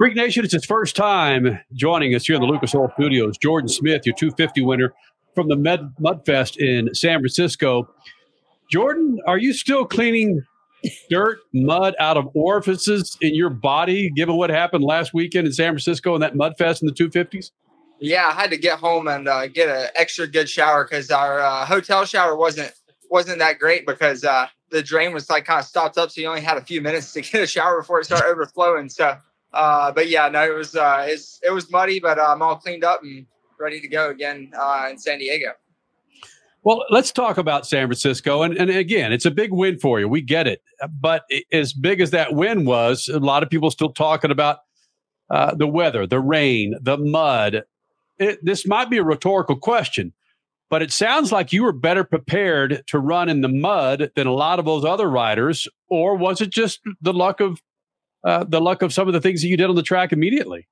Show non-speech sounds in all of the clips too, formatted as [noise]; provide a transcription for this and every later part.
Freak Nation, it's his first time joining us here in the Lucas Oil Studios. Jordon Smith, your 250 winner from the Med- Mudfest in San Francisco. Jordon, are you still cleaning dirt, mud out of orifices in your body, given what happened last weekend in San Francisco and that Mudfest in the 250s? Yeah, I had to get home and uh, get an extra good shower because our uh, hotel shower wasn't wasn't that great because uh, the drain was like kind of stopped up, so you only had a few minutes to get a shower before it started overflowing. So, uh, but yeah, no, it was uh, it was muddy, but uh, I'm all cleaned up and ready to go again in San Diego. Well, let's talk about San Francisco. And, and again, it's a big win for you. We get it. But as big as that win was, a lot of people still talking about uh, the weather, the rain, the mud. It, this might be a rhetorical question, but it sounds like you were better prepared to run in the mud than a lot of those other riders. Or was it just the luck of uh, the luck of some of the things that you did on the track immediately?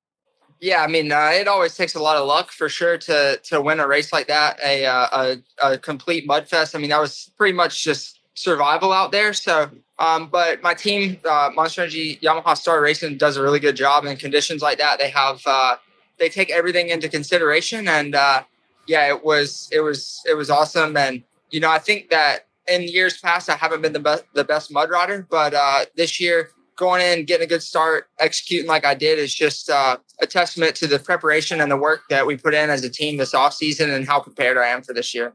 Yeah, I mean, uh, it always takes a lot of luck for sure to to win a race like that, a uh, a, a complete mud fest. I mean, that was pretty much just survival out there. So, um, but my team, uh, Monster Energy Yamaha Star Racing, does a really good job in conditions like that. They have uh, they take everything into consideration, and uh, yeah, it was it was it was awesome. And you know, I think that in years past, I haven't been the best the best mud rider, but this year going in, getting a good start, executing like I did is just uh, a testament to the preparation and the work that we put in as a team this off season and how prepared I am for this year.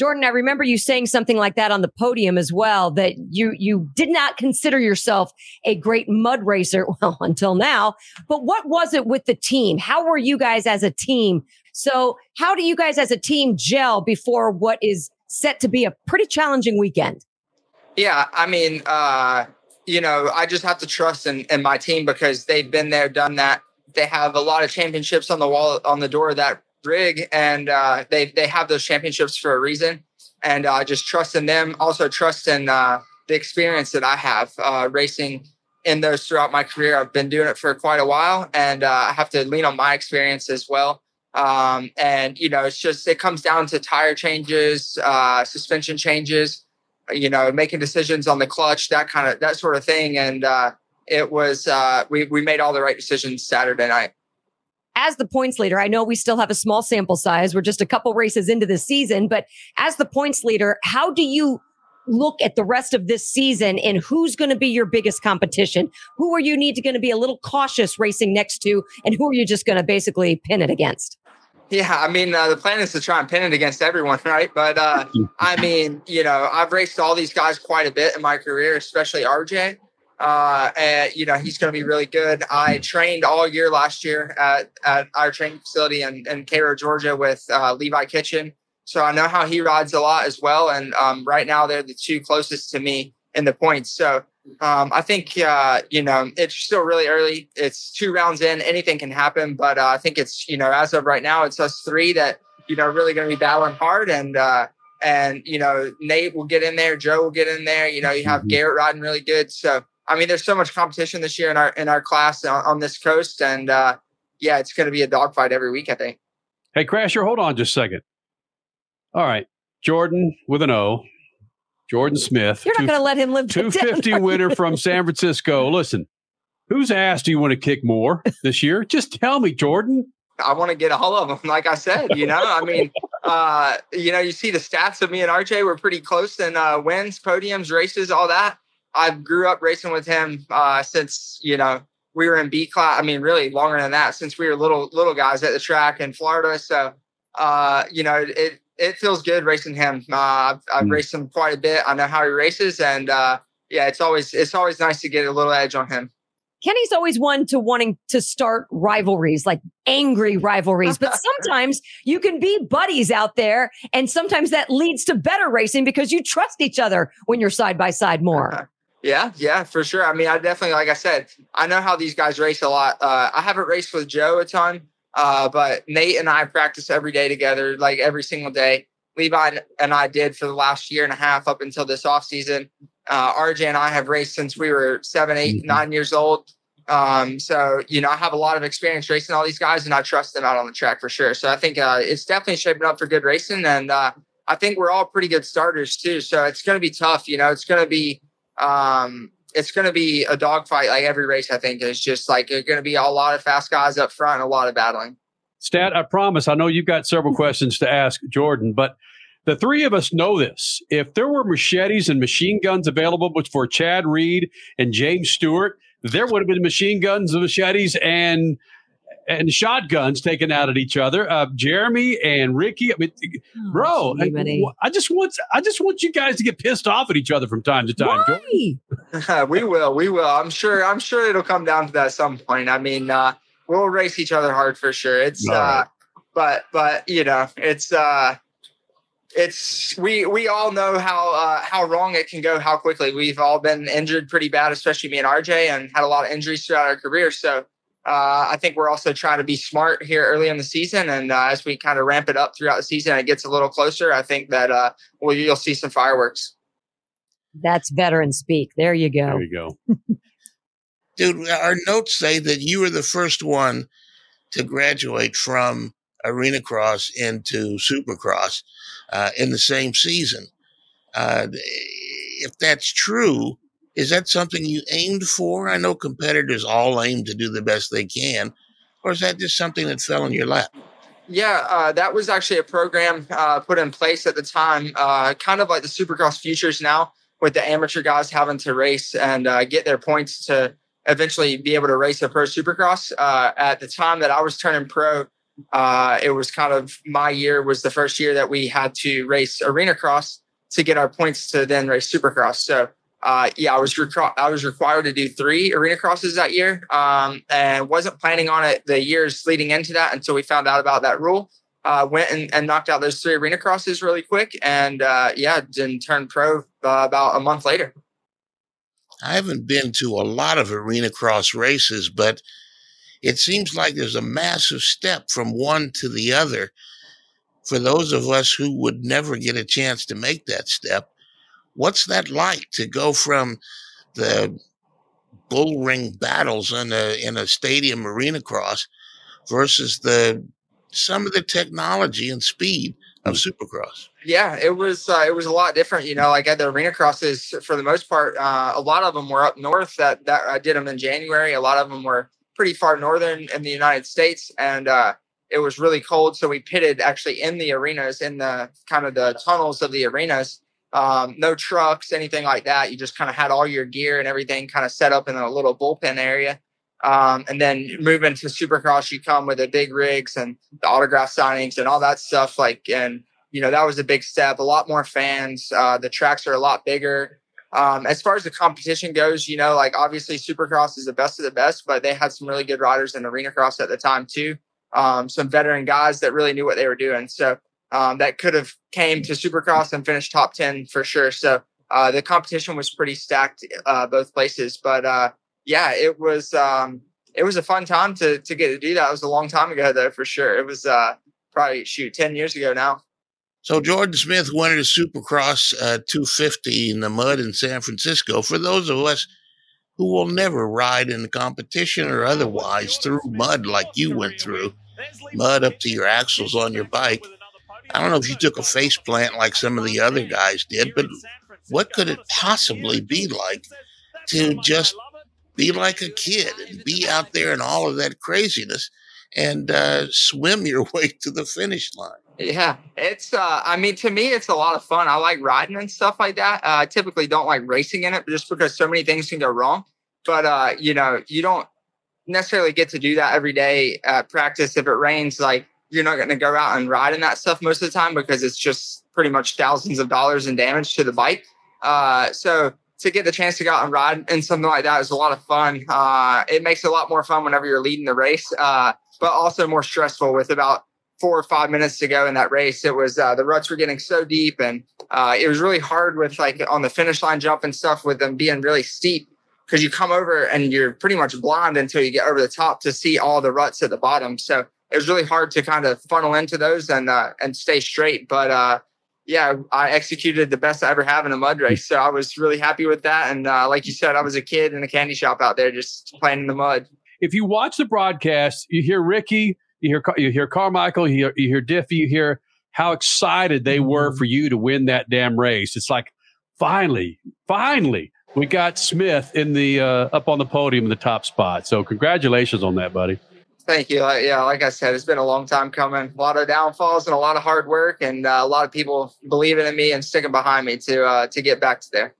Jordon, I remember you saying something like that on the podium as well, that you you did not consider yourself a great mud racer, [laughs] well, until now. But what was it with the team? How were you guys as a team? So how do you guys as a team gel before what is set to be a pretty challenging weekend? Yeah, I mean, uh, you know, I just have to trust in, in my team because they've been there, done that. They have a lot of championships on the wall, on the door of that rig, and uh, they they have those championships for a reason. And uh, just trust in them. Also trust in uh, the experience that I have uh, racing in those throughout my career. I've been doing it for quite a while, and uh, I have to lean on my experience as well. Um, and you know, it's just it comes down to tire changes, uh, suspension changes you know, making decisions on the clutch, that kind of that sort of thing. And uh, it was uh, we we made all the right decisions Saturday night. As the points leader, I know we still have a small sample size. We're just a couple races into the season, but as the points leader, how do you look at the rest of this season and who's going to be your biggest competition? Who are you need to going to be a little cautious racing next to, and who are you just going to basically pin it against? Yeah, I mean, uh, the plan is to try and pin it against everyone, [laughs] right? But uh, I [laughs] mean, you know, I've raced all these guys quite a bit in my career, especially RJ. Uh, and you know, he's going to be really good. I trained all year last year at, at our training facility in, in Cairo, Georgia, with uh, Levi Kitchen, so I know how he rides a lot as well. And um, right now, they're the two closest to me in the points. So um, I think uh, you know it's still really early. It's two rounds in. Anything can happen, but uh, I think it's you know as of right now, it's us three that you know really going to be battling hard, and uh, and you know Nate will get in there, Joe will get in there. You know you have mm-hmm. Garrett riding really good. So I mean, there's so much competition this year in our in our class on, on this coast, and uh, yeah, it's going to be a dogfight every week. I think. Hey, Crasher, hold on just a second. All right, Jordon with an O Jordon Smith. You're not going to let him live. 250 winner from San Francisco. Listen, whose ass do you want to kick more this year? Just tell me, Jordon. I want to get all of them. Like I said, you know, I mean, [laughs] uh, you know, you see the stats of me and RJ were pretty close in uh, wins, podiums, races, all that. I grew up racing with him uh, since you know we were in B class. I mean, really longer than that, since we were little little guys at the track in Florida. So, uh, you know, it it feels good racing him. Uh, I've, I've mm. raced him quite a bit. I know how he races, and uh, yeah, it's always it's always nice to get a little edge on him. Kenny's always one to wanting to start rivalries, like angry rivalries. But [laughs] sometimes you can be buddies out there, and sometimes that leads to better racing because you trust each other when you're side by side more. [laughs] Yeah, yeah, for sure. I mean, I definitely, like I said, I know how these guys race a lot. Uh, I haven't raced with Joe a ton, uh, but Nate and I practice every day together, like every single day. Levi and I did for the last year and a half up until this off season. Uh, RJ and I have raced since we were seven, eight, mm-hmm. nine years old. Um, so you know, I have a lot of experience racing all these guys, and I trust them out on the track for sure. So I think uh, it's definitely shaping up for good racing, and uh, I think we're all pretty good starters too. So it's going to be tough. You know, it's going to be um, it's going to be a dogfight like every race. I think it's just like it's going to be a lot of fast guys up front, and a lot of battling. Stat, I promise. I know you've got several mm-hmm. questions to ask Jordon, but the three of us know this. If there were machetes and machine guns available, for Chad Reed and James Stewart, there would have been machine guns and machetes and and shotguns taken out at each other. Uh, Jeremy and Ricky, I mean, oh, bro, I, just want I just want you guys to get pissed off at each other from time to time. Why? [laughs] we will, we will. I'm sure. I'm sure it'll come down to that at some point. I mean, uh, we'll race each other hard for sure. It's, uh, but but you know, it's. uh it's we we all know how uh, how wrong it can go how quickly we've all been injured pretty bad especially me and rj and had a lot of injuries throughout our career so uh, I think we're also trying to be smart here early in the season, and uh, as we kind of ramp it up throughout the season, it gets a little closer. I think that uh, well, you'll see some fireworks. That's veteran speak. There you go. There you go, [laughs] dude. Our notes say that you were the first one to graduate from arena cross into supercross uh, in the same season. Uh, if that's true, is that something you aimed for? I know competitors all aim to do the best they can, or is that just something that fell in your lap? Yeah, uh, that was actually a program uh, put in place at the time, uh, kind of like the Supercross Futures now, with the amateur guys having to race and uh, get their points to eventually be able to race a pro Supercross. Uh, at the time that I was turning pro, uh, it was kind of my year was the first year that we had to race arena cross to get our points to then race Supercross. So uh, yeah, I was I was required to do three arena crosses that year, um, and wasn't planning on it the years leading into that until we found out about that rule. Uh, went and, and, knocked out those three arena crosses really quick, and uh, yeah, then turned pro uh, about a month later. I haven't been to a lot of arena cross races, but it seems like there's a massive step from one to the other for those of us who would never get a chance to make that step. What's that like to go from the bull ring battles in a in a stadium arena cross versus the some of the technology and speed of mm. supercross yeah it was uh, it was a lot different you know like at the arena crosses for the most part uh, a lot of them were up north that that i did them in january a lot of them were pretty far northern in the united states and uh, it was really cold so we pitted actually in the arenas in the kind of the tunnels of the arenas um, no trucks, anything like that. You just kind of had all your gear and everything kind of set up in a little bullpen area. Um, and then moving to Supercross, you come with the big rigs and the autograph signings and all that stuff. Like, and you know that was a big step. A lot more fans. Uh, the tracks are a lot bigger. Um, as far as the competition goes, you know, like obviously Supercross is the best of the best, but they had some really good riders in Arena Cross at the time too. Um, some veteran guys that really knew what they were doing. So um, that could have came to Supercross and finished top ten for sure. So uh, the competition was pretty stacked uh, both places. But uh, yeah, it was um, it was a fun time to to get to do that. It was a long time ago though, for sure. It was uh, probably shoot ten years ago now. So Jordon Smith won a Supercross uh, 250 in the mud in San Francisco. For those of us who will never ride in the competition or otherwise through mud like you went through, mud up to your axles on your bike, I don't know if you took a face plant like some of the other guys did, but what could it possibly be like to just be like a kid and be out there in all of that craziness and uh, swim your [laughs] way to the finish line? Yeah, it's. Uh, I mean, to me, it's a lot of fun. I like riding and stuff like that. Uh, I typically don't like racing in it, just because so many things can go wrong. But uh, you know, you don't necessarily get to do that every day at practice. If it rains, like you're not going to go out and ride in that stuff most of the time because it's just pretty much thousands of dollars in damage to the bike. Uh, so to get the chance to go out and ride in something like that is a lot of fun. Uh, it makes it a lot more fun whenever you're leading the race, uh, but also more stressful with about four or five minutes to go in that race. It was uh, the ruts were getting so deep, and uh, it was really hard with like on the finish line jump and stuff with them being really steep because you come over and you're pretty much blind until you get over the top to see all the ruts at the bottom. So it was really hard to kind of funnel into those and uh, and stay straight. But uh, yeah, I executed the best I ever have in a mud race, so I was really happy with that. And uh, like you said, I was a kid in a candy shop out there just playing in the mud. If you watch the broadcast, you hear Ricky, you hear you hear Carmichael, you hear, you hear Diffie, you hear how excited they were mm-hmm. for you to win that damn race. It's like finally, finally, we got Smith in the uh, up on the podium in the top spot. So congratulations on that, buddy. Thank you. Yeah, like I said, it's been a long time coming. A lot of downfalls and a lot of hard work, and uh, a lot of people believing in me and sticking behind me to uh, to get back to there.